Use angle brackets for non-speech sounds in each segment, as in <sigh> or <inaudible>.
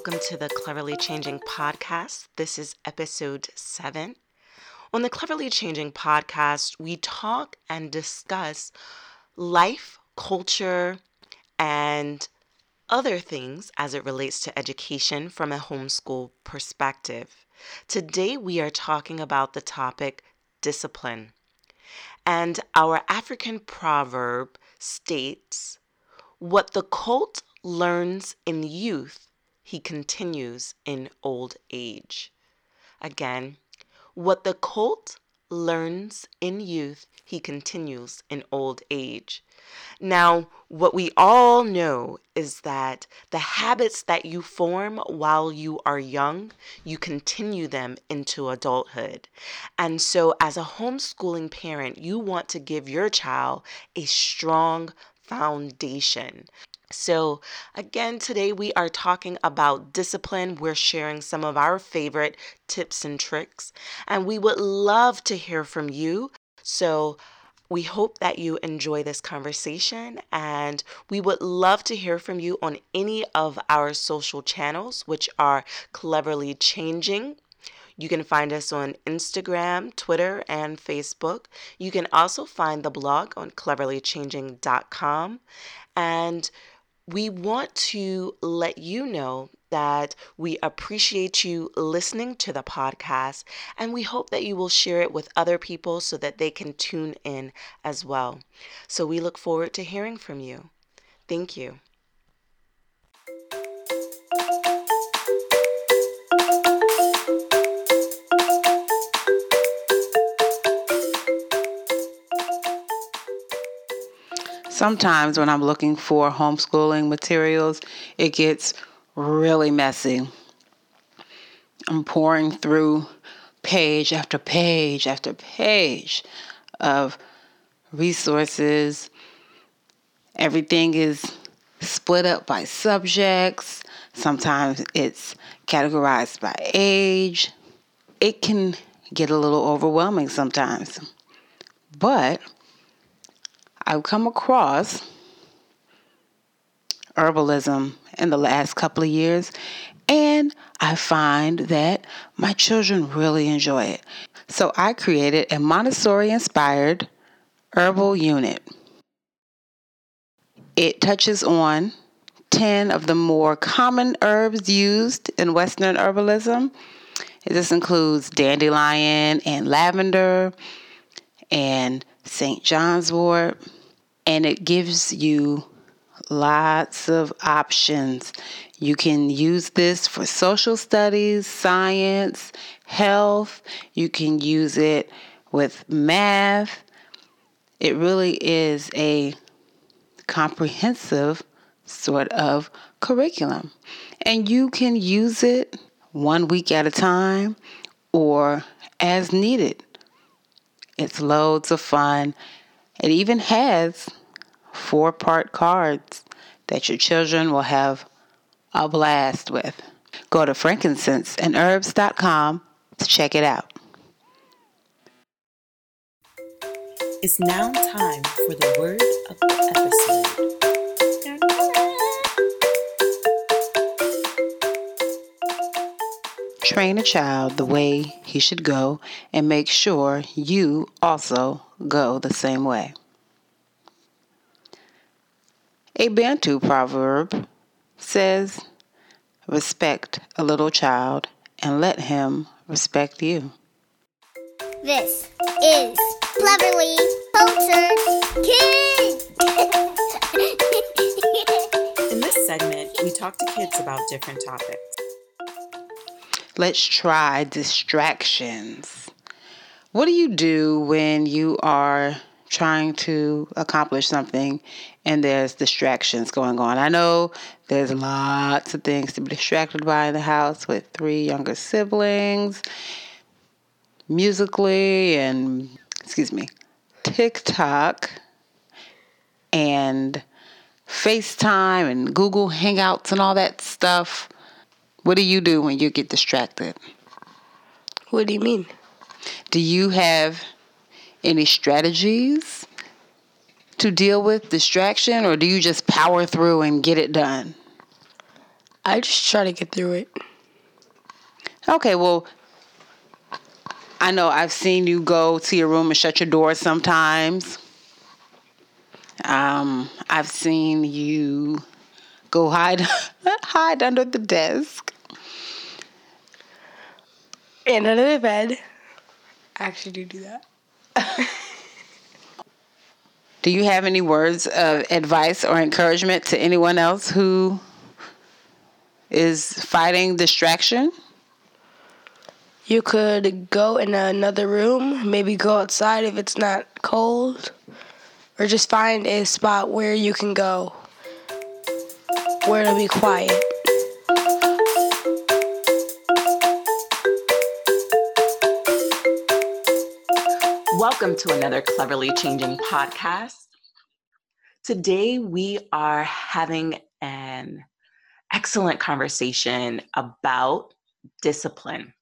welcome to the Cleverly Changing podcast. This is episode seven. On the Cleverly Changing podcast, we talk and discuss life, culture, and other things as it relates to education from a homeschool perspective. Today, we are talking about the topic discipline. And our African proverb states, What the colt learns in youth he continues in old age. Again, what the colt learns in youth, he continues in old age. Now, what we all know is that the habits that you form while you are young, you continue them into adulthood. And so, as a homeschooling parent, you want to give your child a strong foundation. So, again, today we are talking about discipline. We're sharing some of our favorite tips and tricks, and we would love to hear from you. So, we hope that you enjoy this conversation, and we would love to hear from you on any of our social channels, which are Cleverly Changing. You can find us on Instagram, Twitter, and Facebook. You can also find the blog on cleverlychanging.com. And we want to let you know that we appreciate you listening to the podcast and we hope that you will share it with other people so that they can tune in as well. So we look forward to hearing from you. Thank you. Sometimes when I'm looking for homeschooling materials, it gets really messy. I'm pouring through page after page after page of resources. Everything is split up by subjects. Sometimes it's categorized by age. It can get a little overwhelming sometimes. But I've come across herbalism in the last couple of years, and I find that my children really enjoy it. So I created a Montessori inspired herbal unit. It touches on 10 of the more common herbs used in Western herbalism. This includes dandelion and lavender and St. John's wort and it gives you lots of options. You can use this for social studies, science, health. You can use it with math. It really is a comprehensive sort of curriculum. And you can use it one week at a time or as needed. It's loads of fun. It even has four part cards that your children will have a blast with. Go to frankincenseandherbs.com to check it out. It's now time for the word of the episode. Train a child the way he should go and make sure you also go the same way. A Bantu proverb says, Respect a little child and let him respect you. This is Cleverly Cultured Kids! In this segment, we talk to kids about different topics. Let's try distractions. What do you do when you are trying to accomplish something and there's distractions going on. I know there's lots of things to be distracted by in the house with three younger siblings, Musical.ly and excuse me, TikTok and FaceTime and Google Hangouts and all that stuff. What do you do when you get distracted? What do you mean? Do you have any strategies to deal with distraction, or do you just power through and get it done? I just try to get through it. Okay, well, I know I've seen you go to your room and shut your door sometimes. Um, I've seen you go hide <laughs> hide under the desk. And under the bed. I actually do do that. <laughs> Do you have any words of advice or encouragement to anyone else who is fighting distraction? You could go in another room, maybe go outside if it's not cold, or just find a spot where you can go where it'll be quiet. Welcome to another Cleverly Changing podcast. Today we are having an excellent conversation about discipline.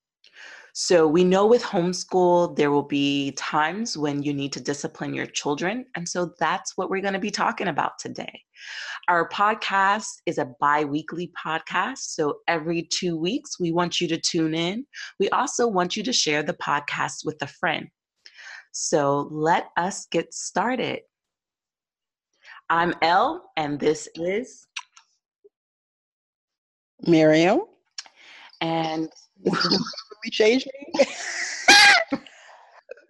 So, we know with homeschool, there will be times when you need to discipline your children. And so, that's what we're going to be talking about today. Our podcast is a bi weekly podcast. So, every two weeks, we want you to tune in. We also want you to share the podcast with a friend. So, let us get started. I'm Elle, and this is Miriam. And Cleverly <laughs> changing.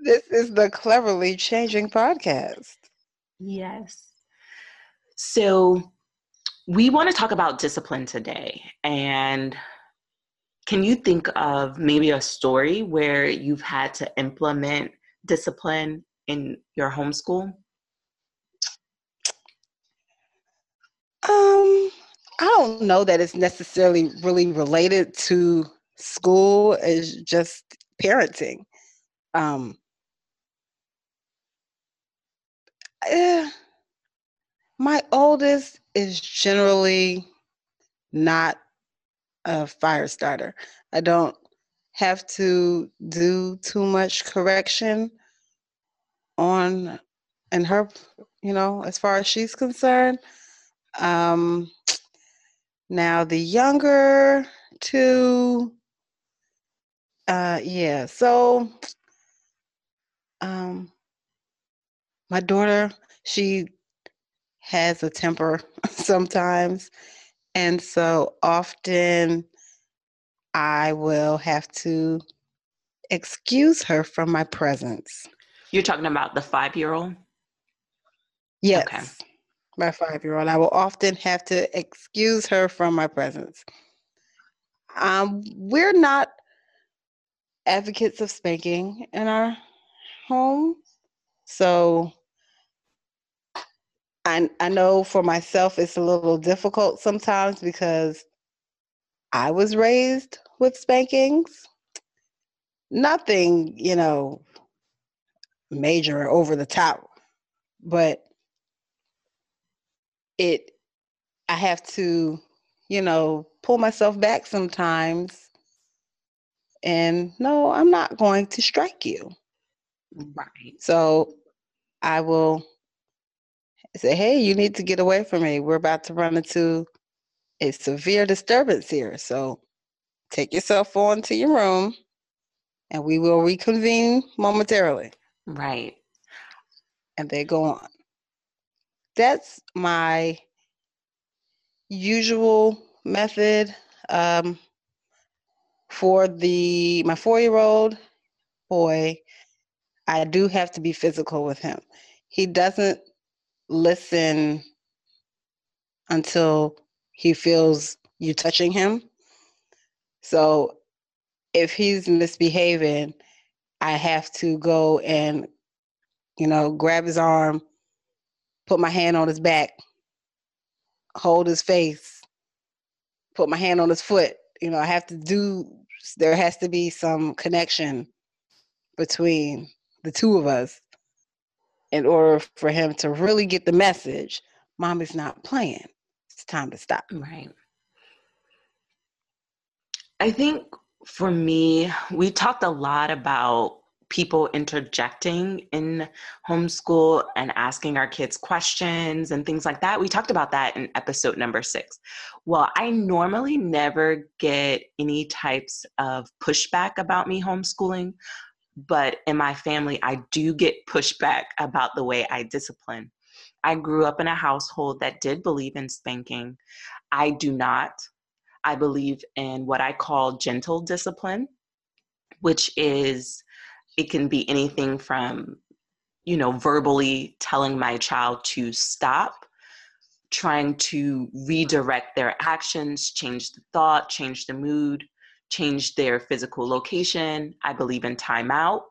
this is the Cleverly Changing Podcast. Yes. So we want to talk about discipline today. And can you think of maybe a story where you've had to implement discipline in your homeschool? Um, I don't know that it's necessarily really related to school. It's just parenting. Um, eh, my oldest is generally not a fire starter. I don't have to do too much correction on and her, you know, as far as she's concerned. Um, now the younger two, uh, yeah. So, um, my daughter, she has a temper <laughs> sometimes, and so often I will have to excuse her from my presence. You're talking about the five year old? Yes. Okay. My five year old. I will often have to excuse her from my presence. Um, we're not advocates of spanking in our home. So I I know for myself it's a little difficult sometimes because I was raised with spankings. Nothing, you know, major or over the top, but it I have to, you know, pull myself back sometimes and no, I'm not going to strike you. Right. So I will say, hey, you need to get away from me. We're about to run into a severe disturbance here. So take yourself on to your room and we will reconvene momentarily. Right. And they go on. That's my usual method um, for the my four year old boy. I do have to be physical with him. He doesn't listen until he feels you touching him. So if he's misbehaving, I have to go and, you know, grab his arm, put my hand on his back, hold his face, put my hand on his foot. You know, I have to do, there has to be some connection between the two of us in order for him to really get the message mommy's not playing. Time to stop. Right. I think for me, we talked a lot about people interjecting in homeschool and asking our kids questions and things like that. We talked about that in episode number six. Well, I normally never get any types of pushback about me homeschooling, but in my family, I do get pushback about the way I discipline. I grew up in a household that did believe in spanking. I do not. I believe in what I call gentle discipline, which is it can be anything from you know verbally telling my child to stop trying to redirect their actions change the thought change the mood change their physical location i believe in timeout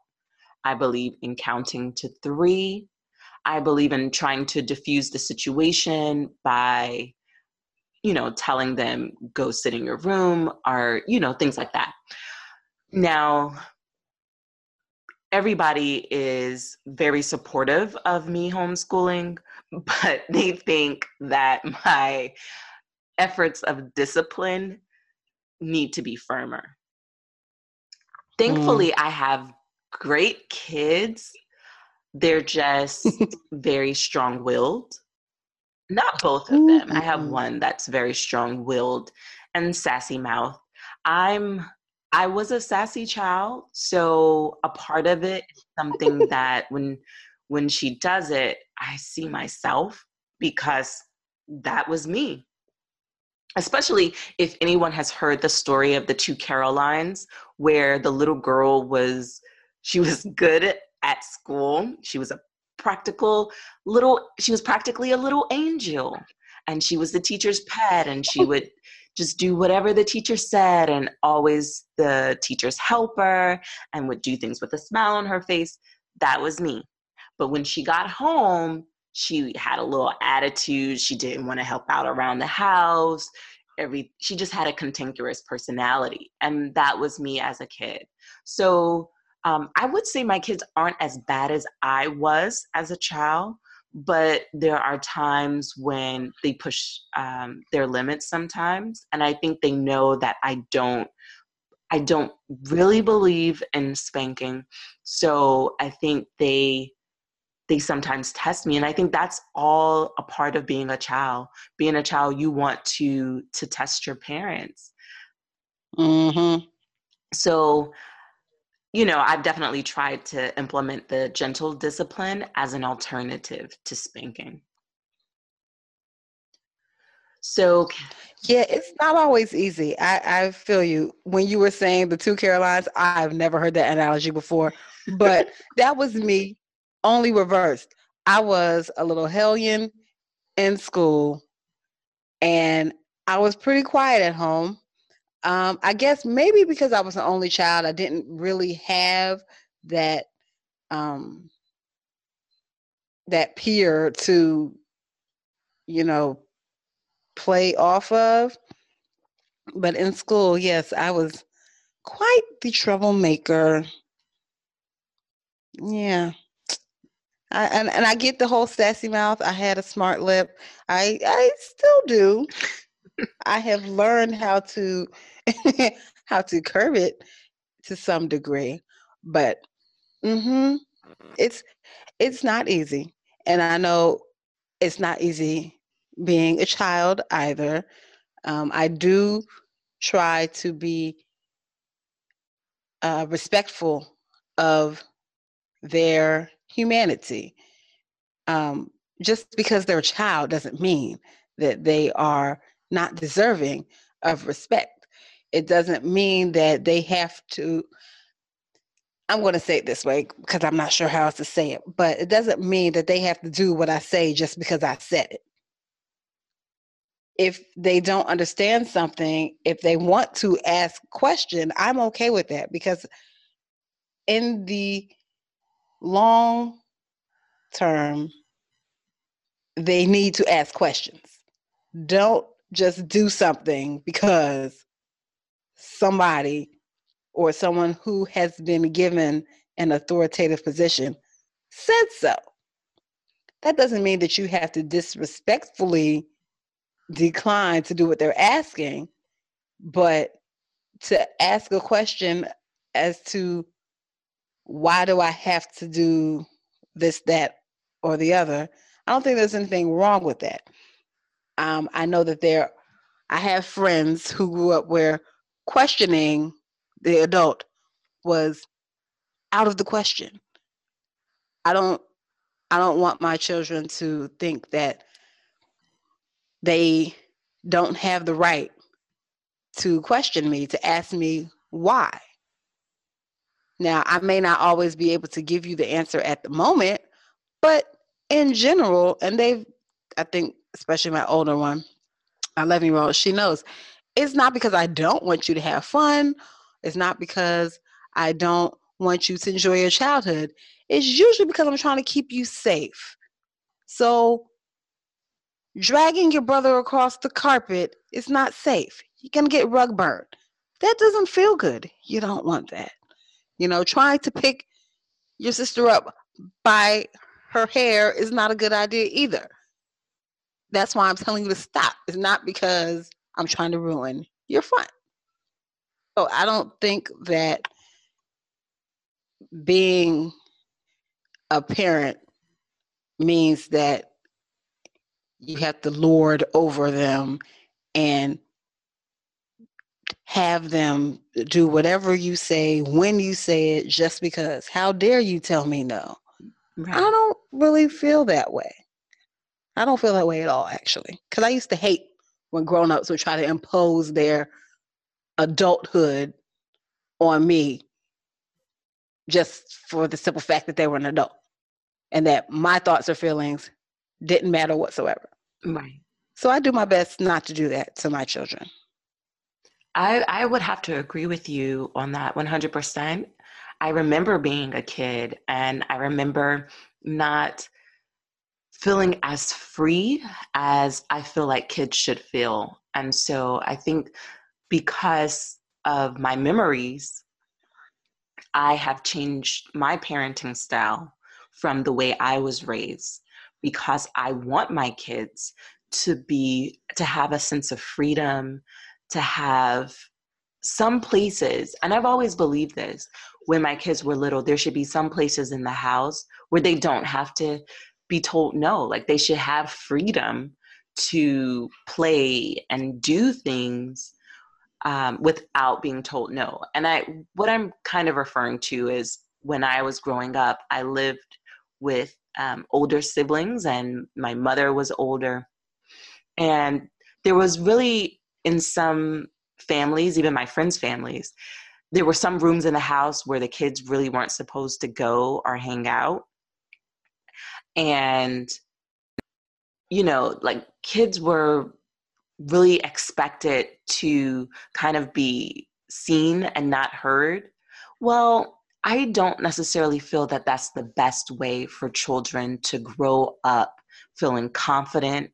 i believe in counting to three i believe in trying to diffuse the situation by you know telling them go sit in your room or you know things like that now everybody is very supportive of me homeschooling, <laughs> but they think that my efforts of discipline need to be firmer. Thankfully, mm. I have great kids. They're just <laughs> very strong willed. Not both of them. I have one that's very strong willed and sassy mouth. I'm I was a sassy child, so a part of it is something <laughs> that when when she does it, I see myself because that was me. Especially if anyone has heard the story of the two Carolines where the little girl was she was <laughs> good at school. She was a practical little she was practically a little angel and she was the teacher's pet and she would just do whatever the teacher said and always the teacher's helper and would do things with a smile on her face. That was me. But when she got home, she had a little attitude. She didn't want to help out around the house. Every she just had a cantankerous personality, and that was me as a kid. So um, I would say my kids aren't as bad as I was as a child, but there are times when they push um, their limits sometimes and i think they know that i don't i don't really believe in spanking so i think they they sometimes test me and i think that's all a part of being a child being a child you want to to test your parents mm-hmm. so you know, I've definitely tried to implement the gentle discipline as an alternative to spanking. So, yeah, it's not always easy. I, I feel you. When you were saying the two Carolines, I've never heard that analogy before, but <laughs> that was me, only reversed. I was a little hellion in school, and I was pretty quiet at home. Um, I guess maybe because I was an only child, I didn't really have that um, that peer to, you know, play off of. But in school, yes, I was quite the troublemaker. Yeah. I, and, and I get the whole sassy mouth. I had a smart lip. I I still do. <laughs> I have learned how to <laughs> how to curb it to some degree, but mm-hmm, it's it's not easy, and I know it's not easy being a child either. Um, I do try to be uh, respectful of their humanity. Um, just because they're a child doesn't mean that they are not deserving of respect. It doesn't mean that they have to. I'm going to say it this way because I'm not sure how else to say it, but it doesn't mean that they have to do what I say just because I said it. If they don't understand something, if they want to ask question, I'm okay with that because in the long term, they need to ask questions. Don't just do something because somebody or someone who has been given an authoritative position said so. That doesn't mean that you have to disrespectfully decline to do what they're asking, but to ask a question as to why do I have to do this, that, or the other? I don't think there's anything wrong with that. Um, I know that there, I have friends who grew up where questioning the adult was out of the question. I don't I don't want my children to think that they don't have the right to question me, to ask me why. Now, I may not always be able to give you the answer at the moment, but in general, and they've, I think, especially my older one, my 11 year old, she knows it's not because I don't want you to have fun. It's not because I don't want you to enjoy your childhood. It's usually because I'm trying to keep you safe. So, dragging your brother across the carpet is not safe. You're going to get rug burn. That doesn't feel good. You don't want that. You know, trying to pick your sister up by her hair is not a good idea either. That's why I'm telling you to stop. It's not because I'm trying to ruin your fun. So I don't think that being a parent means that you have to lord over them and have them do whatever you say when you say it just because how dare you tell me no right. i don't really feel that way i don't feel that way at all actually because i used to hate when grown-ups would try to impose their adulthood on me just for the simple fact that they were an adult and that my thoughts or feelings didn't matter whatsoever. Right. So I do my best not to do that to my children. I, I would have to agree with you on that 100%. I remember being a kid and I remember not feeling as free as I feel like kids should feel. And so I think because of my memories, I have changed my parenting style from the way I was raised because I want my kids to be to have a sense of freedom, to have some places, and I've always believed this when my kids were little, there should be some places in the house where they don't have to be told no. Like they should have freedom to play and do things um, without being told no. And I, what I'm kind of referring to is when I was growing up, I lived with um, older siblings, and my mother was older. And there was really, in some families, even my friends' families, there were some rooms in the house where the kids really weren't supposed to go or hang out. And, you know, like kids were really expected to kind of be seen and not heard. Well, I don't necessarily feel that that's the best way for children to grow up feeling confident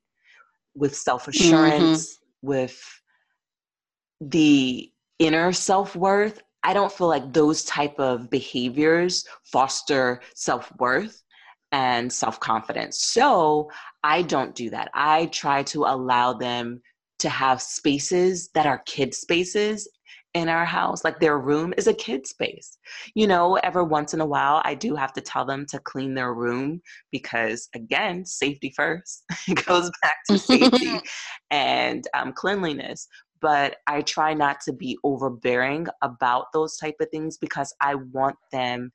with self assurance, mm-hmm. with the inner self worth. I don't feel like those type of behaviors foster self worth and self confidence. So I don't do that. I try to allow them to have spaces that are kid spaces in our house like their room is a kid space you know every once in a while i do have to tell them to clean their room because again safety first <laughs> it goes back to safety <laughs> and um, cleanliness but i try not to be overbearing about those type of things because i want them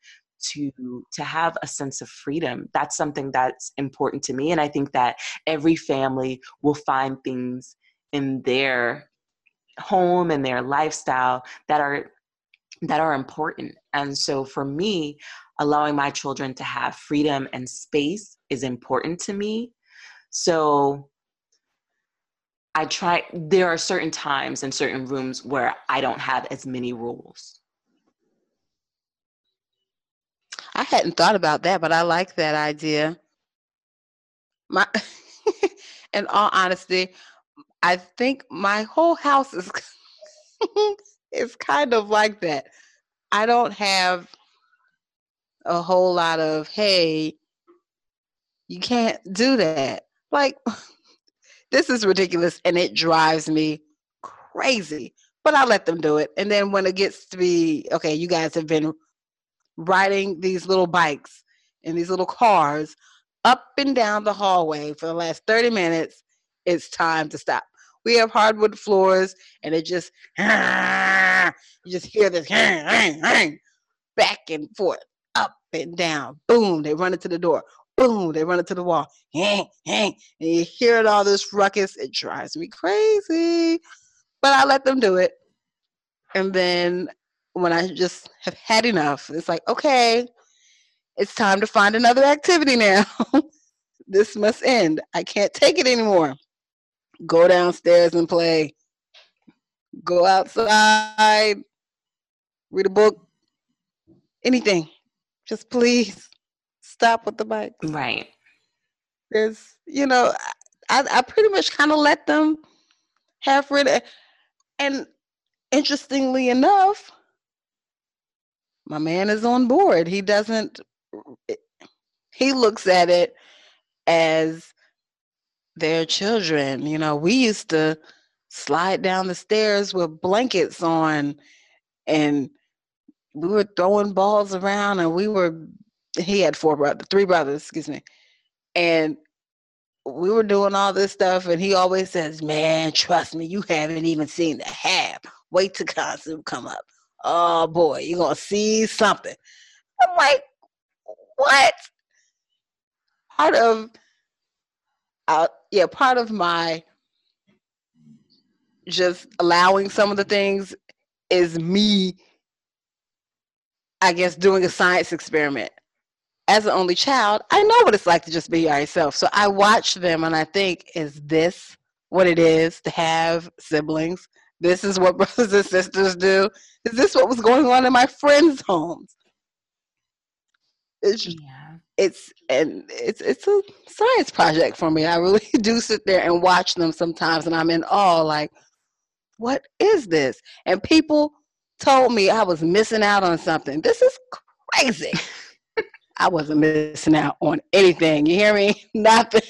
to to have a sense of freedom. That's something that's important to me and i think that every family will find things in their home and their lifestyle that are that are important. And so for me allowing my children to have freedom and space is important to me. So i try there are certain times and certain rooms where i don't have as many rules i hadn't thought about that but i like that idea my <laughs> in all honesty I think my whole house is <laughs> is kind of like that. I don't have a whole lot of hey, you can't do that. Like <laughs> this is ridiculous and it drives me crazy. But I let them do it. And then when it gets to be okay, you guys have been riding these little bikes and these little cars up and down the hallway for the last 30 minutes. It's time to stop. We have hardwood floors and it just, <laughs> you just hear this <laughs> back and forth, up and down. Boom, they run into the door. Boom, they run into the wall. <laughs> And you hear it all this ruckus. It drives me crazy. But I let them do it. And then when I just have had enough, it's like, okay, it's time to find another activity now. <laughs> this must end. I can't take it anymore. Go downstairs and play. Go outside, read a book, anything. Just please stop with the bike. Right. There's, you know, I, I pretty much kind of let them have freedom. And interestingly enough, my man is on board. He doesn't, he looks at it as their children. You know, we used to slide down the stairs with blankets on and we were throwing balls around and we were he had four brothers three brothers excuse me and we were doing all this stuff and he always says man trust me you haven't even seen the half wait till concert come up oh boy you're gonna see something i'm like what part of uh, yeah part of my just allowing some of the things is me I guess, doing a science experiment. As an only child, I know what it's like to just be yourself. So I watch them and I think, is this what it is to have siblings? This is what <laughs> brothers and sisters do. Is this what was going on in my friends' homes? It's yeah. it's and it's it's a science project for me. I really <laughs> do sit there and watch them sometimes, and I'm in awe. Like, what is this? And people told me I was missing out on something. This is crazy. <laughs> I wasn't missing out on anything. You hear me? Nothing.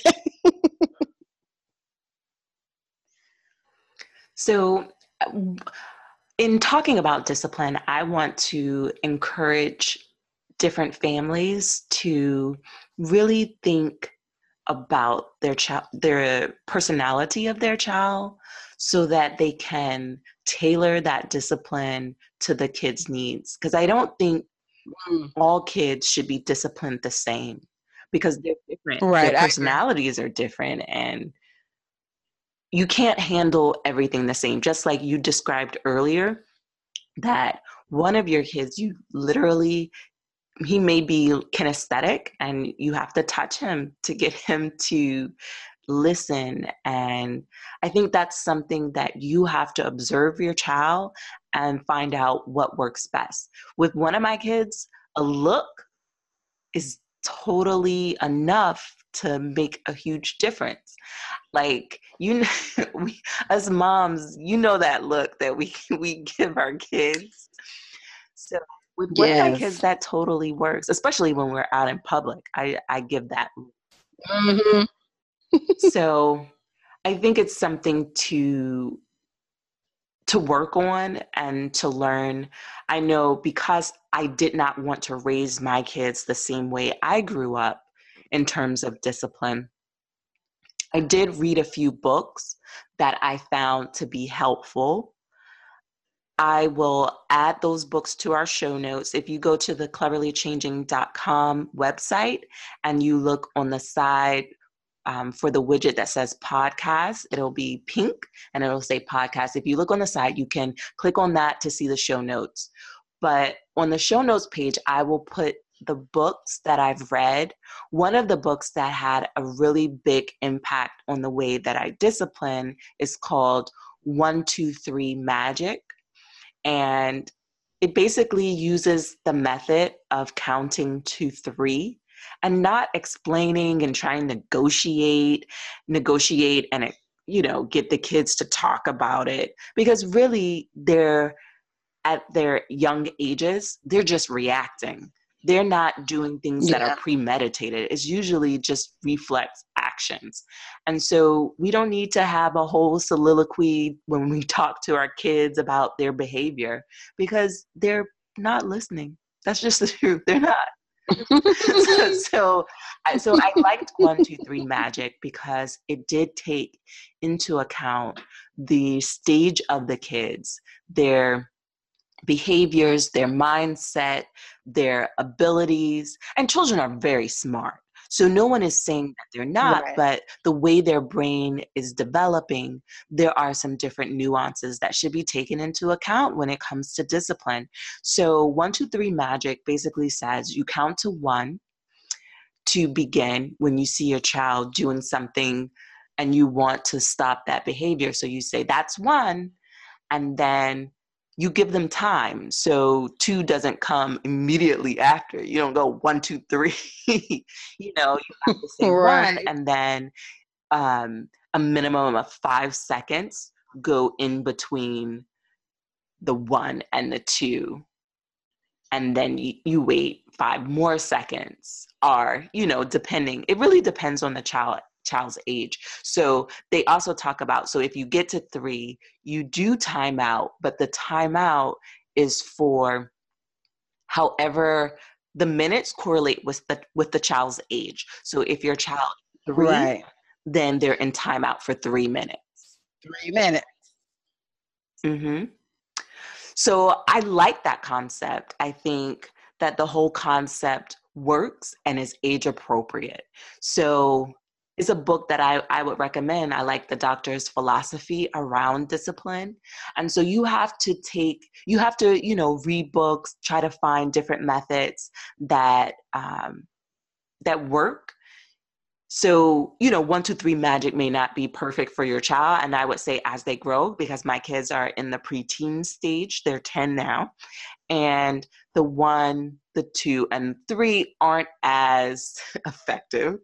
so, in talking about discipline, I want to encourage different families to really think about their child their personality of their child so that they can tailor that discipline to the kids' needs. Because I don't think mm. all kids should be disciplined the same because they're different. Right. Their personalities are different and you can't handle everything the same. Just like you described earlier, that one of your kids, you literally he may be kinesthetic and you have to touch him to get <laughs> him to listen and i think that's something that you have to observe your child and find out what works best with one of my kids a look is totally enough to make a huge difference. Like you know, <laughs> we as moms you know that look that we <laughs> we give our kids. So with yes. my kids that totally works especially when we're out in public. I i give that mm-hmm. So I think it's something to to work on and to learn. I know because I did not want to raise my kids the same way I grew up in terms of discipline. I did read a few books that I found to be helpful. I will add those books to our show notes. If you go to the cleverlychanging.com website and you look on the side um, for the widget that says podcast. It'll be pink and it'll say podcast. If you look on the side, you can click on that to see the show notes. But on the show notes page, I will put the books that I've read. One of the books that had a really big impact on the way that I discipline is called One, Two, Three Magic. And it basically uses the method of counting to three and not explaining and trying to negotiate, negotiate and you know, get the kids to talk about it because really they're at their young ages, they're just reacting. They're not doing things yeah. that are premeditated. It's usually just reflex actions. And so we don't need to have a whole soliloquy when we <laughs> talk to our kids about their behavior because they're not listening. That's just the <laughs> truth. They're not. <laughs> so, so, so I liked one, two, three magic because it did take into account the stage of the kids, their behaviors, their mindset, their abilities, and children are very smart. So no one is saying that they're not, right. but the way their brain is developing, there are some different nuances that should be taken into account when it comes to discipline. So one, two, three magic basically says you count to one to begin when you see your child doing something and you want to stop that behavior. So you say, that's one. And then you give them time. So two doesn't come immediately after. You don't go one, two, three. <laughs> you know, you have to <laughs> say right. one and then um, a minimum of five seconds go in between the one and the two. And then you, you wait five more seconds, or, you know, depending, it really depends on the child child's age. So they also talk about so if you get to three, you do timeout, but the timeout is for however the minutes correlate with the with the child's age. So if your child three, right. then they're in timeout for three minutes. Three minutes. Mm-hmm. So I like that concept. I think that the whole concept works and is age appropriate. So is a book that I, I would recommend. I like the doctor's philosophy around discipline. And so you have to take, you have to, you know, read books, try to find different methods that um, that work. So, you know, one, two, three magic may not be perfect for your child. And I would say as they grow, because my kids are in the preteen stage, they're 10 now. And the one, the two, and three aren't as <laughs> effective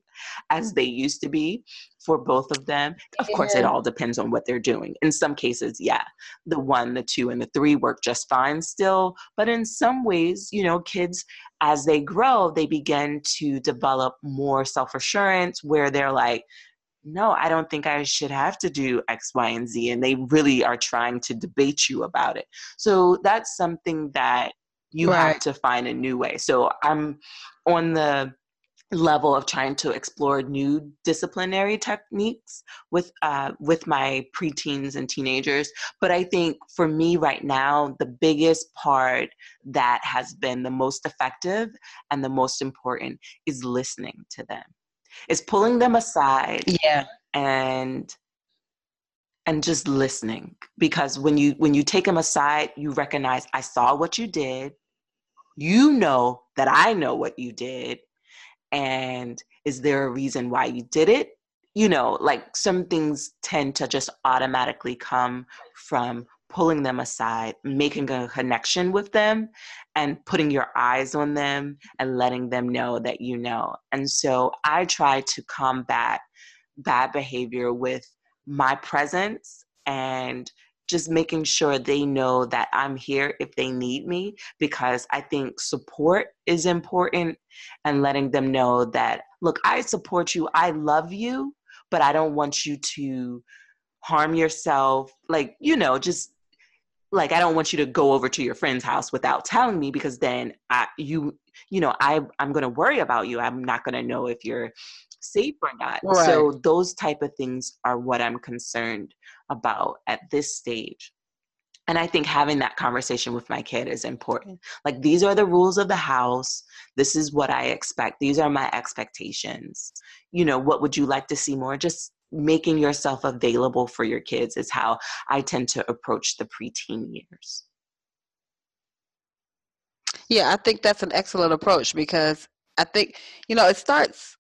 as they used to be for both of them. Of yeah. course, it all depends on what they're doing. In some cases, yeah, the one, the two, and the three work just fine still. But in some ways, you know, kids, as they grow, they begin to develop more self assurance where they're like, no, I don't think I should have to do X, Y, and Z. And they really are trying to debate you about it. So that's something that you right. have to find a new way. So I'm on the level of trying to explore new disciplinary techniques with uh, with my preteens and teenagers. But I think for me right now, the biggest part that has been the most effective and the most important is listening to them. Is pulling them aside. Yeah. And and just listening because when you when you take them aside you recognize i saw what you did you know that i know what you did and is there a reason why you did it? You know like some things tend to just automatically come from pulling them aside making a connection with them and putting your eyes on them and letting them know that you know. And so i try to combat bad behavior with my presence and just making sure they know that I'm here if they need me because I think support is important and letting them know that, look, I support you, I love you, but I don't want you to harm yourself. Like, you know, just like I don't want you to go over to your friend's house without telling me because then I you you know I I'm going to worry about you. I'm not going to know if you're safe or not. Right. So those type of things are what I'm concerned about at this stage. And I think having that conversation with my kid is important. Like, these are the rules of the house. This is what I expect. These are my expectations. You know, what would you like to see more? Just making yourself available for your kids is how I tend to approach the preteen years. Yeah, I think that's an excellent approach because I think, you know, it starts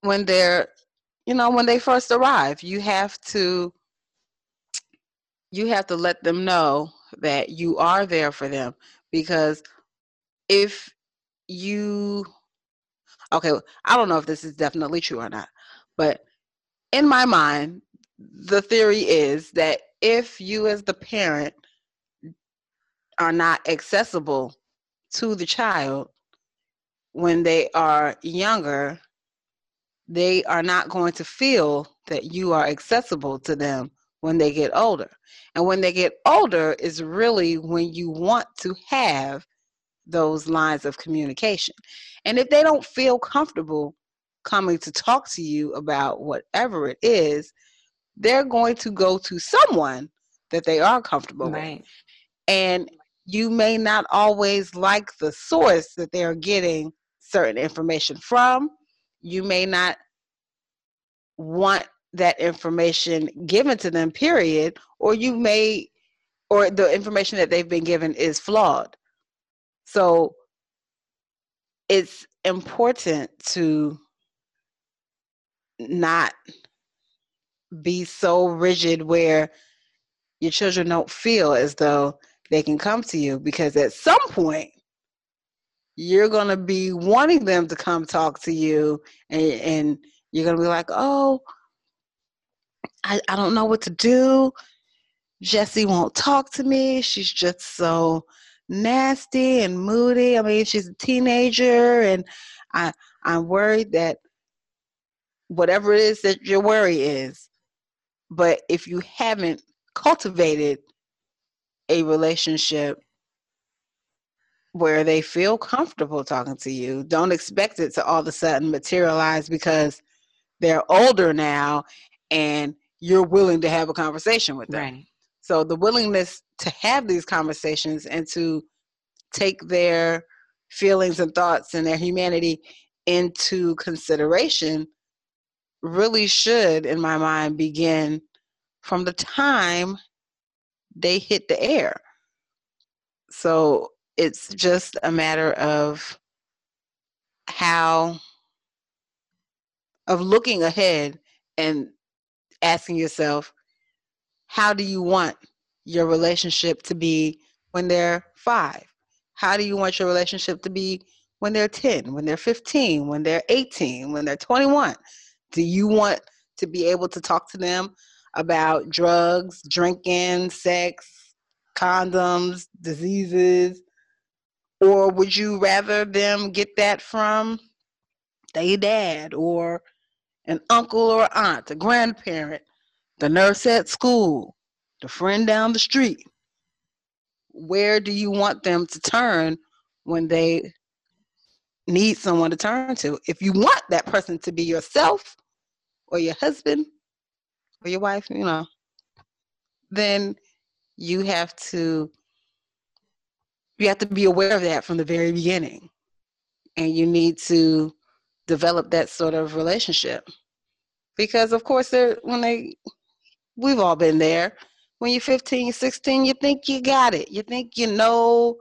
when they're you know when they first arrive you have to you have to let them know that you are there for them because if you okay i don't know if this is definitely true or not but in my mind the theory is that if you as the parent are not accessible to the child when they are younger they are not going to feel that you are accessible to them when they get older. And when they get older is really when you want to have those lines of communication. And if they don't feel comfortable coming to talk to you about whatever it is, they're going to go to someone that they are comfortable right. with. And you may not always like the source that they're getting certain information from. You may not want that information given to them, period, or you may, or the information that they've been given is flawed. So it's important to not be so rigid where your children don't feel as though they can come to you because at some point you're going to be wanting them to come talk to you and, and you're going to be like oh I, I don't know what to do. Jesse won't talk to me. She's just so nasty and moody. I mean she's a teenager and i i'm worried that whatever it is that your worry is. But if you haven't cultivated a relationship where they feel comfortable talking to you. Don't expect it to all of a sudden materialize because they're older now and you're willing to have a conversation with them. Right. So the willingness to have these conversations and to take their feelings and thoughts and their humanity into consideration really should, in my mind, begin from the time they hit the air. So it's just a matter of how of looking ahead and asking yourself how do you want your relationship to be when they're 5 how do you want your relationship to be when they're 10 when they're 15 when they're 18 when they're 21 do you want to be able to talk to them about drugs, drinking, sex, condoms, diseases? Or would you rather them get that from their dad or an uncle or aunt, a grandparent, the nurse at school, the friend down the street? Where do you want them to turn when they need someone to turn to? If you want that person to be yourself or your husband or your wife, you know, then you have to you have to be aware of that from the very beginning. And you need to develop that sort of relationship. Because of course they're when they we've all been there. When you're 15, 16, you think you got it. You think you know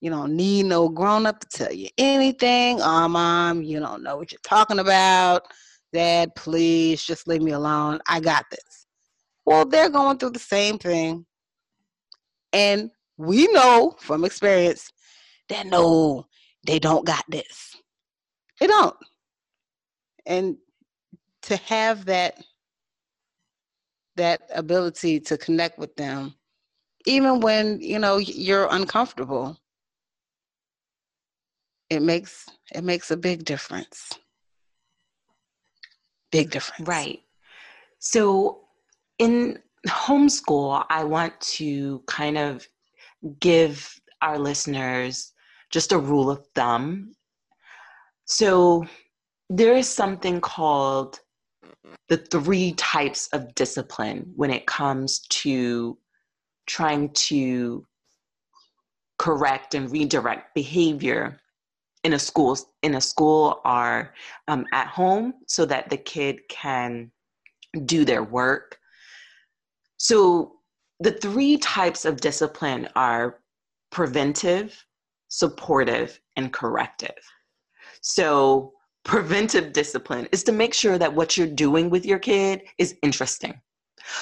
you don't need no grown up to tell you anything. Oh, mom, you don't know what you're talking about. Dad, please just leave me alone. I got this. Well, they're going through the same thing. And we know from experience that no, they don't got this. They don't. And to have that that ability to connect with them even when you know you're uncomfortable it makes it makes a big difference big difference. Right. So in homeschool, I want to kind of give our listeners just a rule of thumb. So there is something called the three types of discipline when it comes to trying to correct and redirect behavior in a school in a school are um, at home so that the kid can do their work. So the three types of discipline are preventive supportive and corrective. So preventive discipline is to make sure that what you're doing with your kid is interesting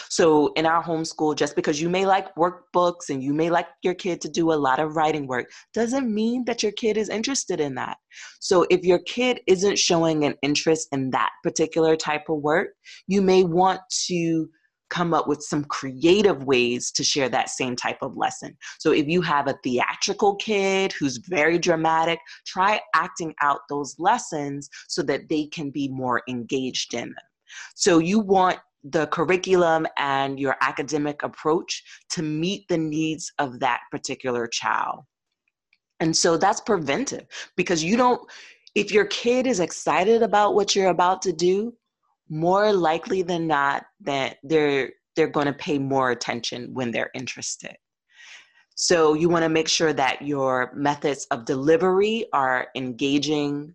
so in our homeschool, just because you may like workbooks and you may like your kid to do a lot of writing work, doesn't mean that your kid is interested in that. So if your kid isn't showing an interest in that particular type of work, you may want to come up with some creative ways to share that same type of lesson. So if you have a theatrical kid who's very dramatic, try acting out those lessons so that they can be more engaged in them. So you want the curriculum and your academic approach to meet the needs of that particular child. And so that's preventive because you don't, if your kid is excited about what you're about to do, more likely than not that they're they're going to pay more attention when they're interested. So you want to make sure that your methods of delivery are engaging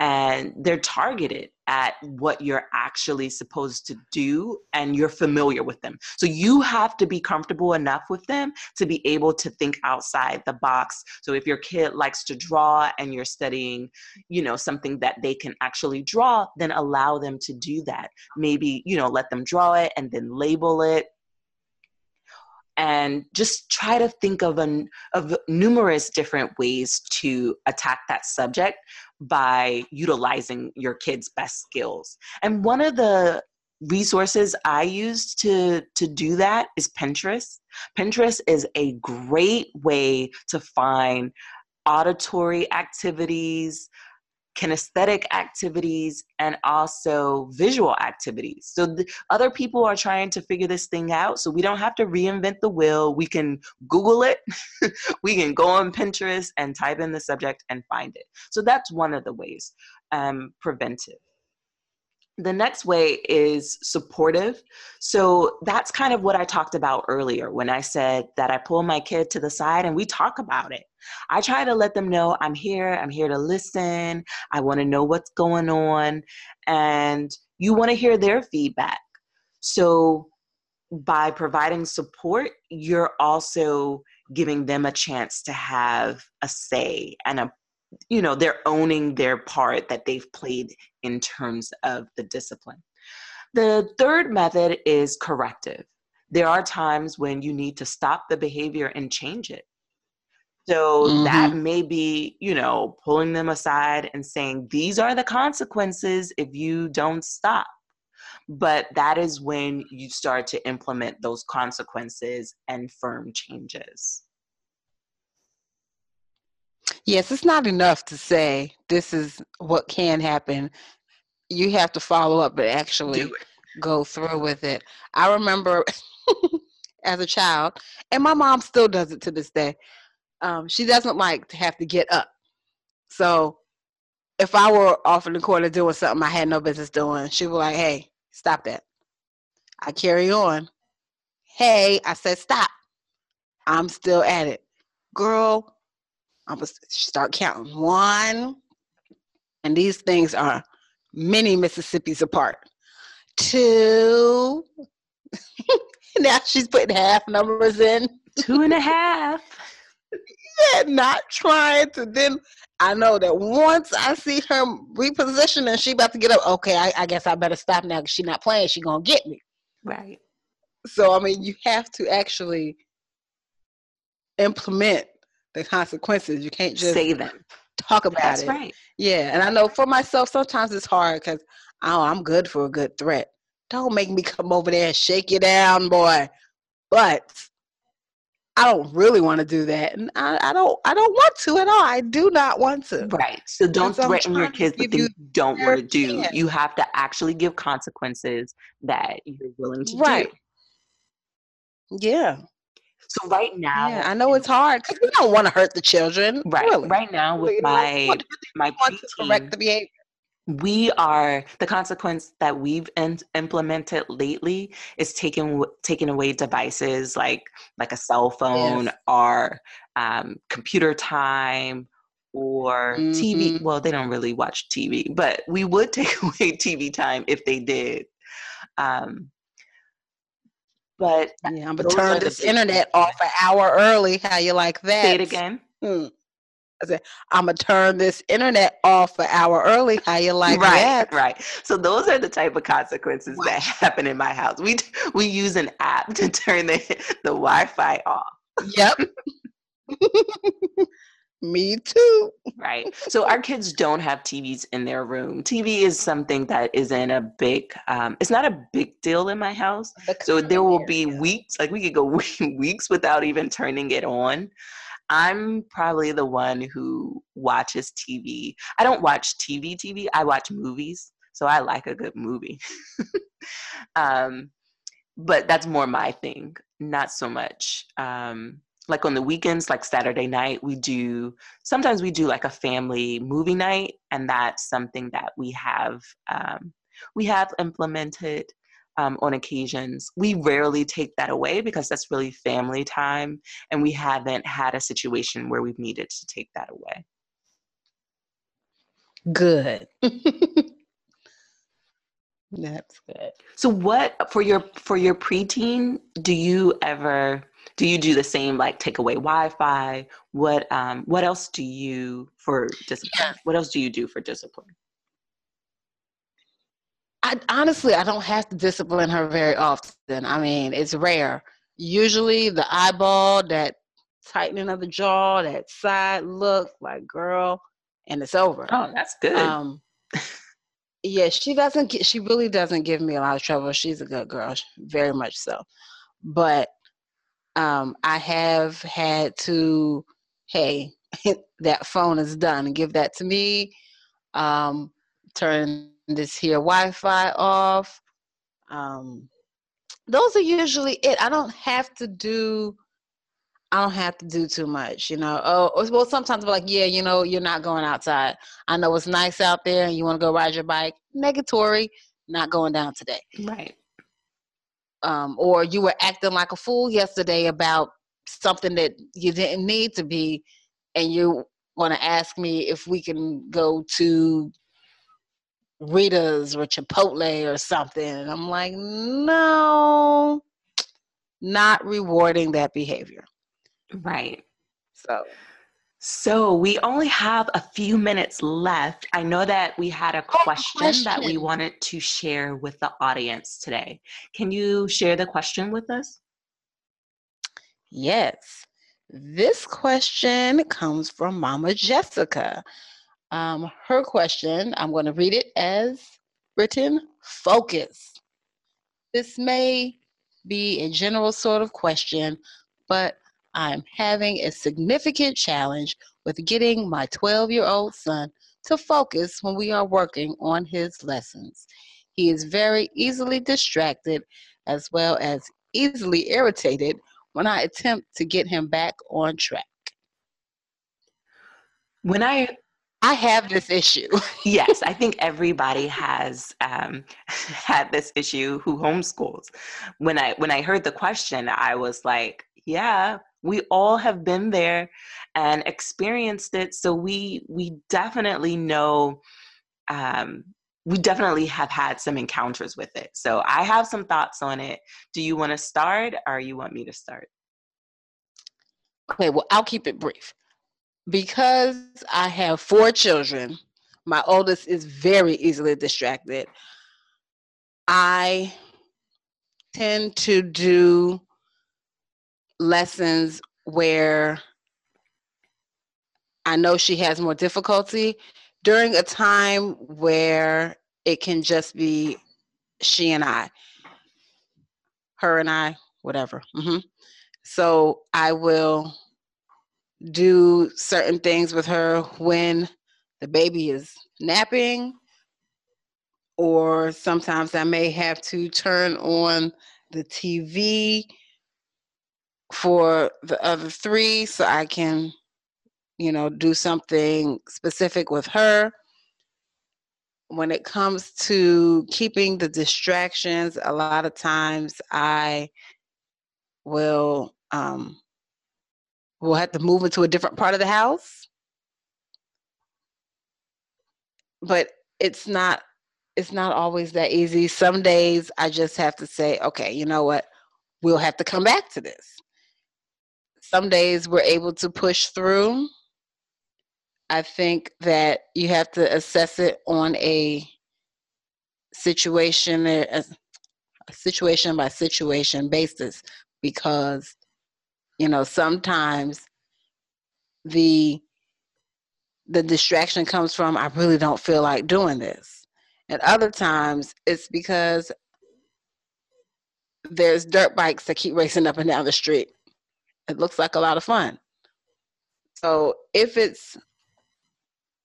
and they're targeted at what you're actually supposed to do and you're familiar with them. So you have to be comfortable enough with them to be able to think outside the box. So if your kid likes to draw and you're studying, you know, something that they can actually draw, then allow them to do that. Maybe, you know, let them draw it and then label it and just try to think of an of numerous different ways to attack that subject by utilizing your kids best skills. And one of the resources i use to to do that is pinterest. Pinterest is a great way to find auditory activities kinesthetic activities and also visual activities. So the, other people are trying to figure this thing out. So we don't have to reinvent the wheel. We can Google it. <laughs> we can go on Pinterest and type in the subject and find it. So that's one of the ways. Um, preventive. The next way is supportive. So that's kind of what I talked about earlier when I said that I pull my kid to the side and we talk about it. I try to let them know I'm here, I'm here to listen, I want to know what's going on, and you want to hear their feedback. So by providing support, you're also giving them a chance to have a say and a you know they're owning their part that they've played in terms of the discipline. The third method is corrective. There are times when you need to stop the behavior and change it. So mm-hmm. that may be you know pulling them aside and saying these are the consequences if you don't stop. But that is when you start to implement those consequences and firm changes Yes, it's not enough to say this is what can happen. You have to follow up, but actually go through with it. I remember <laughs> as a child, and my mom still does it to this day. Um, she doesn't like to have to get up. So if I were off in the corner doing something I had no business doing, she would be like, hey, stop that. I carry on. Hey, I said stop. I'm still at it. Girl, I'm gonna start counting. One, and these things are many Mississippis apart. Two, <laughs> now she's putting half numbers in. Two and a half. <laughs> yeah, not trying to then I know that once I see her reposition and she about to get up, okay, I, I guess I better stop now because she's not playing. She gonna get me. Right. So I mean, you have to actually implement the consequences. You can't just say them. Talk about That's it. That's right. Yeah, and I know for myself sometimes it's hard because oh, I'm good for a good threat. Don't make me <laughs> come over there and shake you down, boy. But I don't really want to do that, and I, I, don't. I don't want to at all. I do not want to. Right. So don't threaten your kids with things you don't want to do. You have to actually give consequences that you're willing to right. do. Yeah. So right now, yeah, I know it's hard because we don't want to hurt the children. Right. Really. Right now, with my my correct the behavior. We are the consequence that we've in, implemented lately is taking taking away devices like like a cell phone yes. or um, computer time or mm-hmm. TV. Well, they don't really watch TV, but we would <laughs> take away TV time if they did. Um, but yeah, I'm gonna turn this internet off an hour early. How you like that? Say it again. Hmm. I said, I'm gonna turn this internet off an hour early. How you like right, that? Right. So those are the type of consequences wow. that happen in my house. We we use an app to <laughs> turn the the Wi-Fi off. Yep. <laughs> <laughs> Me too. Right. So our kids don't have TVs in their room. TV is something that isn't a big, um, it's not a big deal in my house. So there will be weeks, like we could go <laughs> weeks without even turning it on. I'm probably the one who watches TV. I don't watch TV, TV. I watch movies. So I like a good movie. <laughs> um, but that's more my thing, not so much um, like on the weekends, like Saturday night, we do sometimes we do like a family movie night, and that's something that we have um, we have implemented um, on occasions. We rarely take that away because that's really family time, and we haven't had a situation where we've needed to take that away. Good. <laughs> That's good. So what for your for your preteen, do you ever do you do the same like take away Wi-Fi? What um what else do you for discipline? Yeah. What else do you do for discipline? I honestly I don't have to discipline her very often. I mean, it's rare. Usually the eyeball, that tightening of the jaw, that side look, like girl, and it's over. Oh, that's good. Um yeah, she doesn't get, she really doesn't give me a lot of trouble. She's a good girl, very much so. But um, I have had to, hey, <laughs> that phone is done. Give that to me. Um, turn this here Wi-Fi off. Um, those are usually it. I don't have to do I don't have to do too much, you know. Oh, well, sometimes I'm like, yeah, you know, you're not going outside. I know it's nice out there, and you want to go ride your bike. Negatory, not going down today. Right. Um, or you were acting like a fool yesterday about something that you didn't need to be, and you want to ask me if we can go to Rita's or Chipotle or something. And I'm like, no, not rewarding that behavior. Right. So so we only have a few minutes left. I know that we had a question, question, that we wanted to share with the audience today. Can you share the question with us? Yes. This question comes from Mama Jessica. Um, her question, I'm going to read it as written focus. This may be a general sort of question, but I'm having a significant challenge with getting my 12 year old son to focus when we are working on his lessons. He is very easily distracted as well as easily irritated when I attempt to get him back on track. When I I have this issue. <laughs> yes, I think everybody has um, <laughs> had this issue who homeschools. When I when I heard the question, I was like, yeah, we all have been there and experienced it so we we definitely know um, we definitely have had some encounters with it. So i have some thoughts on it. Do you want to start or you want me to start? Okay well i'll keep it brief. Because i have four children my oldest is very easily distracted. I tend to do lessons where I know she has more difficulty during a time where it can just be she and I, her and I, whatever. Mm-hmm. So I will do certain things with her when the baby is napping, or sometimes I may have to turn on the TV for the other three so I can, you know, do something specific with her. When it comes to keeping the distractions, a lot of times I will um will have to move into a different part of the house. But it's not it's not always that easy. Some days I just have to say, okay, you know what? We'll have to come back to this some days we're able to push through. I think that you have to assess it on a situation a situation by situation basis because you know sometimes the the distraction comes from I really don't feel like doing this. And other times it's because there's dirt bikes that keep racing up and down the street it looks like a lot of fun. So if it's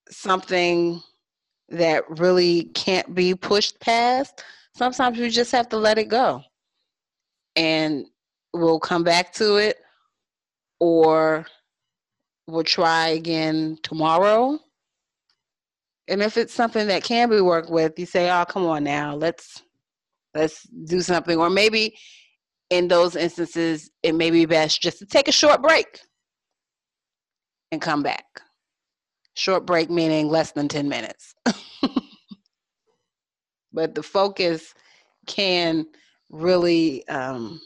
something that really can't be pushed past, sometimes you just have to let it go. And we'll come back to it or we'll try again tomorrow. And if it's something that can be worked with, you say, "Oh, come on now, let's let's do something." Or maybe in those instances, it may be best just to take a short break and come back. Short break meaning less than 10 minutes. <laughs> but the focus can really um,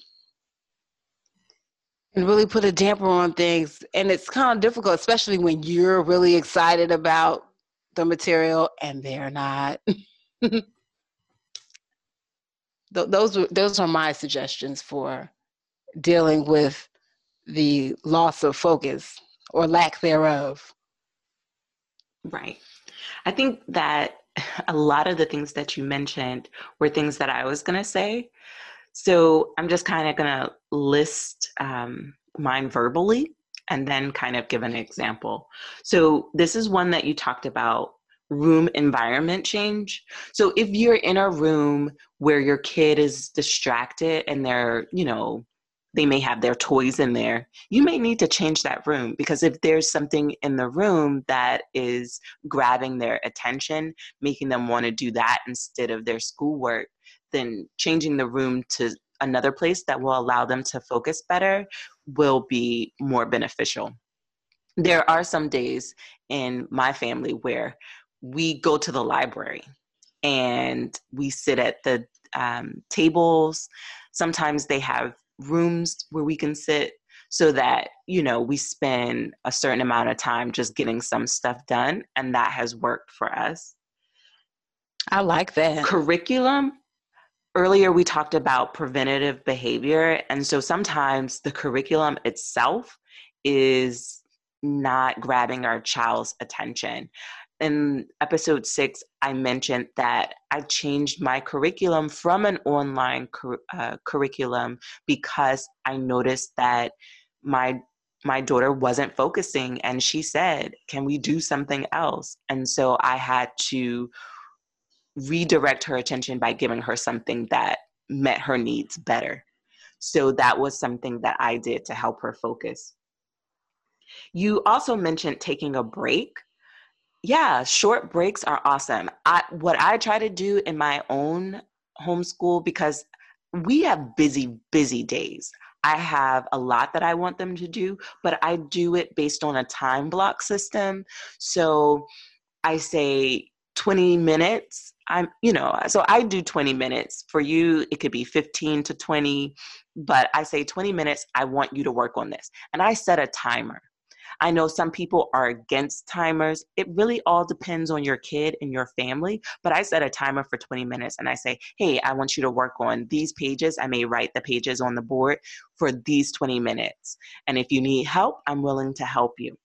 and really put a damper on things and it's kind of difficult especially when you're really excited about the material and they're not <laughs> those those are my suggestions for dealing with the loss of focus or lack thereof. Right. I think that <laughs> a lot of the things that you mentioned were things that i was going to say. So i'm just kind of going to list um, mine verbally and then kind of give an example. So this is one that you talked about room environment change. So if you're in a room where your kid is distracted and they're, you know, they may have their toys in there, you may need to change that room because if there's something in the room that is grabbing their attention, making them want to do that instead of their schoolwork, then changing the room to another place that will allow them to focus better will be more beneficial. There are some days in my family where we go to the library and we sit at the um, tables. Sometimes they have rooms where we can sit so that you know we spend a certain amount of time just getting some stuff done and that has worked for us. I like that. Curriculum earlier we talked about preventative behavior and so sometimes the curriculum itself is not grabbing our child's attention in episode six, I mentioned that I changed my curriculum from an online cur- uh, curriculum because I noticed that my my daughter wasn't focusing and she said can we do something else? And so i had to redirect her attention by giving her something that met her needs better. So that was something that i did to help her focus. You also mentioned taking a break yeah, short breaks are awesome. I what I try to do in my own homeschool because we have busy busy days. I have a lot that I want them to do, but I do it based on a time block system. So I say 20 minutes. I'm, you know, so I do 20 minutes. For you, it could be 15 to 20, but I say 20 minutes, I want you to work on this. And I set a timer. I know some people are against timers. It really all depends on your kid and your family. But I set a timer for 20 minutes and I say, hey, I want you to work on these pages. I may write the pages on the board for these 20 minutes. And if you need help, I'm willing to help you.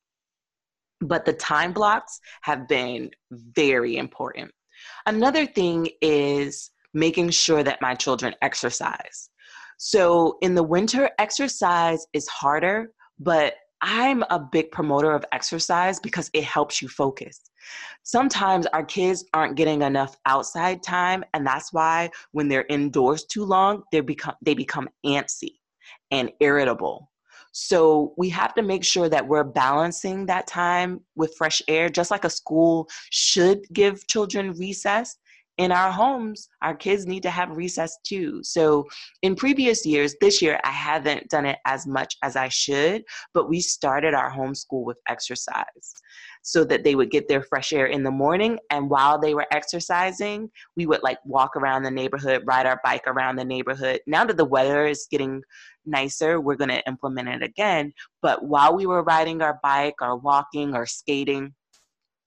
But the time blocks have been very important. Another thing is making sure that my children exercise. So in the winter, exercise is harder, but I'm a big promoter of exercise because it helps you focus. Sometimes our kids aren't getting enough outside time, and that's why when they're indoors too long, they become they become antsy and irritable. So we have to make sure that we're balancing that time with fresh air, just like a school should give children recess in our homes, our kids need to have recess too. So, in previous years, this year, I haven't done it as much as I should, but we started our homeschool with exercise so that they would get their fresh air in the morning. And while they were exercising, we would like walk around the neighborhood, ride our bike around the neighborhood. Now that the weather is getting nicer, we're going to implement it again. But while we were riding our bike or walking or skating,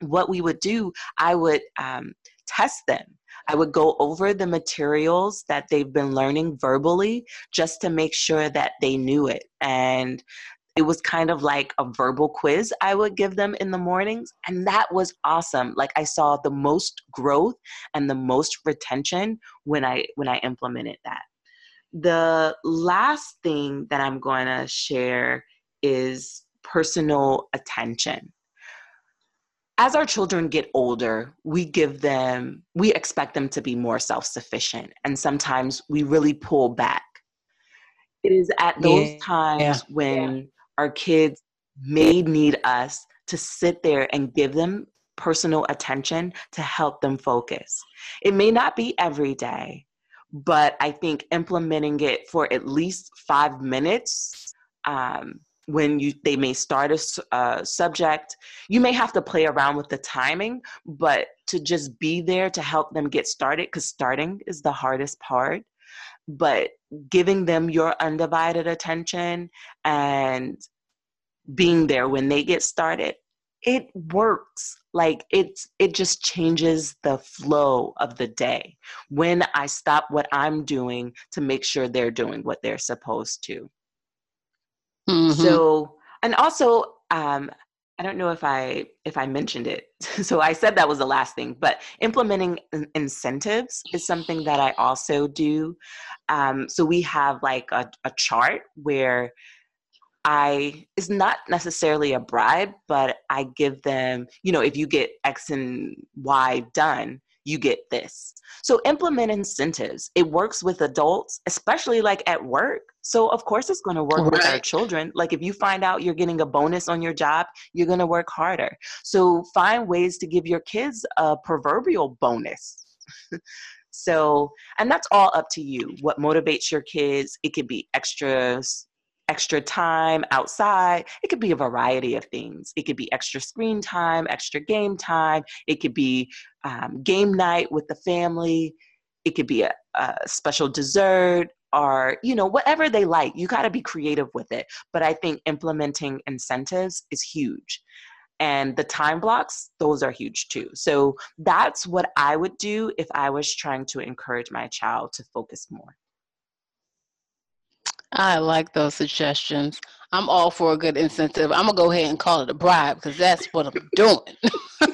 what we would do, I would um, test them. I would go over the materials that they've been learning verbally just to make sure that they knew it. And it was kind of like a verbal quiz I would give them in the mornings. And that was awesome. Like I saw the most growth and the most retention when I when I implemented that. The last thing that I'm going to share is personal attention as our children get older, we give them, we expect them to be more self sufficient. And sometimes we really pull back. It is at those yeah. times yeah. when yeah. our kids may need us to sit there and give them personal attention to help them focus. It may not be every day, but I think implementing it for at least five minutes um, when you they may start a uh, subject. You may have to play around with the timing but to just be there to help them get started because starting is the hardest part but giving them your undivided attention and being there when they get started it works. Like it's it just changes the flow of the day when i stop what i'm doing to make sure they're doing what they're supposed to mm-hmm. so and also um i don't know if i if i mentioned it <laughs> so i said that was the last thing but implementing incentives is something that i also do um, so we have like a, a chart where I it's not necessarily a bribe, but I give them, you know, if you get X and Y done, you get this. So implement incentives. It works with adults, especially like at work. So of course it's going to work right. with our children. Like if you find out you're getting a bonus on your job, you're going to work harder. So find ways to give your kids a proverbial bonus. <laughs> so, and that's all up to you. What motivates your kids? It could be extras extra time outside. It could be a variety of things. It could be extra screen time, extra game time. It could be um, game night with the family. It could be a, a special dessert or, you know, whatever they like. You got to be creative with it. But I think implementing incentives is huge. And the time blocks, those are huge too. So that's what I would do if I was trying to encourage my child to focus more. I like those suggestions. I'm all for a good incentive. I'm gonna go ahead and call it a bribe because that's what I'm doing. <laughs>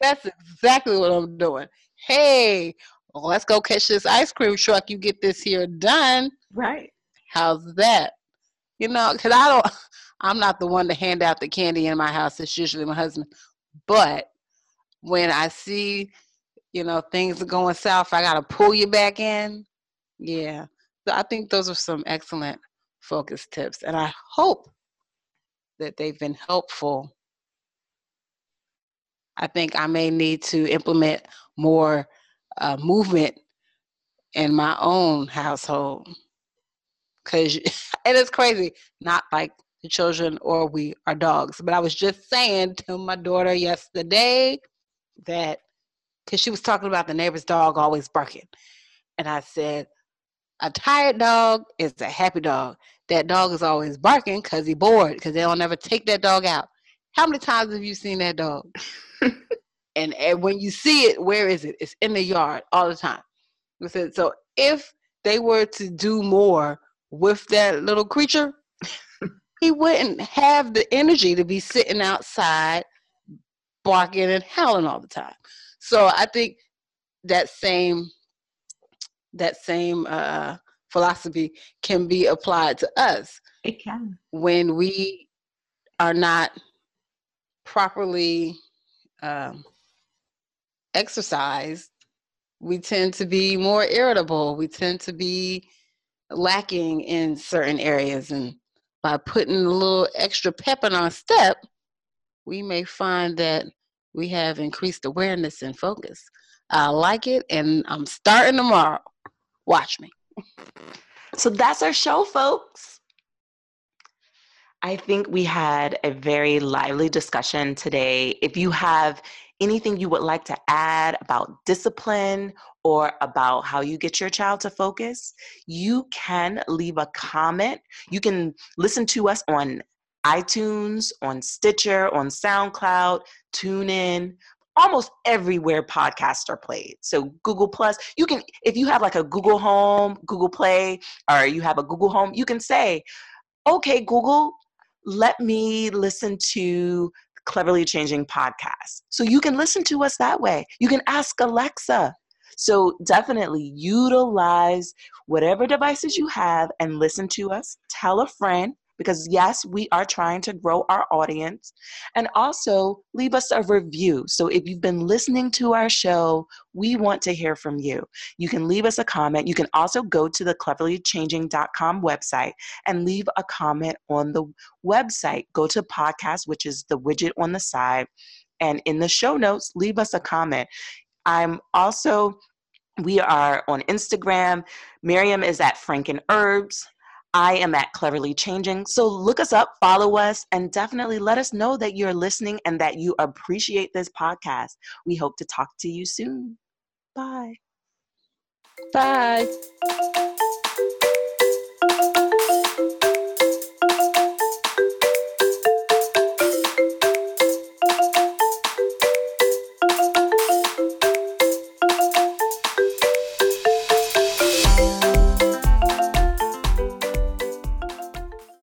that's exactly what I'm doing. Hey, well, let's go catch this ice cream truck. You get this here done. Right. How's that? You know, because I don't. <laughs> I'm not the one to hand out the candy in my house. It's usually my husband. But when I see, you know, things are going south, I gotta pull you back in. Yeah, so I think those are some excellent focus tips, and I hope that they've been helpful. I think I may need to implement more uh, movement in my own household because <laughs> and it's crazy not like the children or we are dogs but i was just saying to my daughter yesterday that because she was talking about the neighbor's dog always barking and i said a tired dog is a happy dog. That dog is always barking because he's bored because they don't ever take that dog out. How many times have you seen that dog? <laughs> and, and when you see it, where is it? It's in the yard all the time. So if they were to do more with that little creature, <laughs> he wouldn't have the energy to be sitting outside barking and howling all the time. So I think that same that same uh, philosophy can be applied to us. It can. When we are not properly um, exercised, we tend to be more irritable. We tend to be lacking in certain areas. And by putting a little extra pep in our step, we may find that we have increased awareness and focus. I like it, and I'm starting tomorrow. Watch me. So that's our show, folks. I think we had a very lively discussion today. If you have anything you would like to add about discipline or about how you get your child to focus, you can leave a comment. You can listen to us on iTunes, on Stitcher, on SoundCloud, TuneIn, almost everywhere podcasts are played. So Google Plus, you can if you have like a Google Home, Google Play, or you have a Google Home, you can say, "Okay, Google, let me listen to Cleverly Changing podcast." So you can listen to us that way. You can ask Alexa. So definitely utilize whatever devices you have and listen to us. Tell a friend because yes, we are trying to grow our audience. And also leave us a review. So if you've been listening to our show, we want to hear from you. You can leave us a comment. You can also go to the cleverlychanging.com website and leave a comment on the website. Go to podcast, which is the widget on the side. And in the show notes, leave us a comment. I'm also we are on Instagram. Miriam is at Franken Herbs. I am at Cleverly Changing. So look us up, follow us, and definitely let us know that you're listening and that you appreciate this podcast. We hope to talk to you soon. Bye. Bye.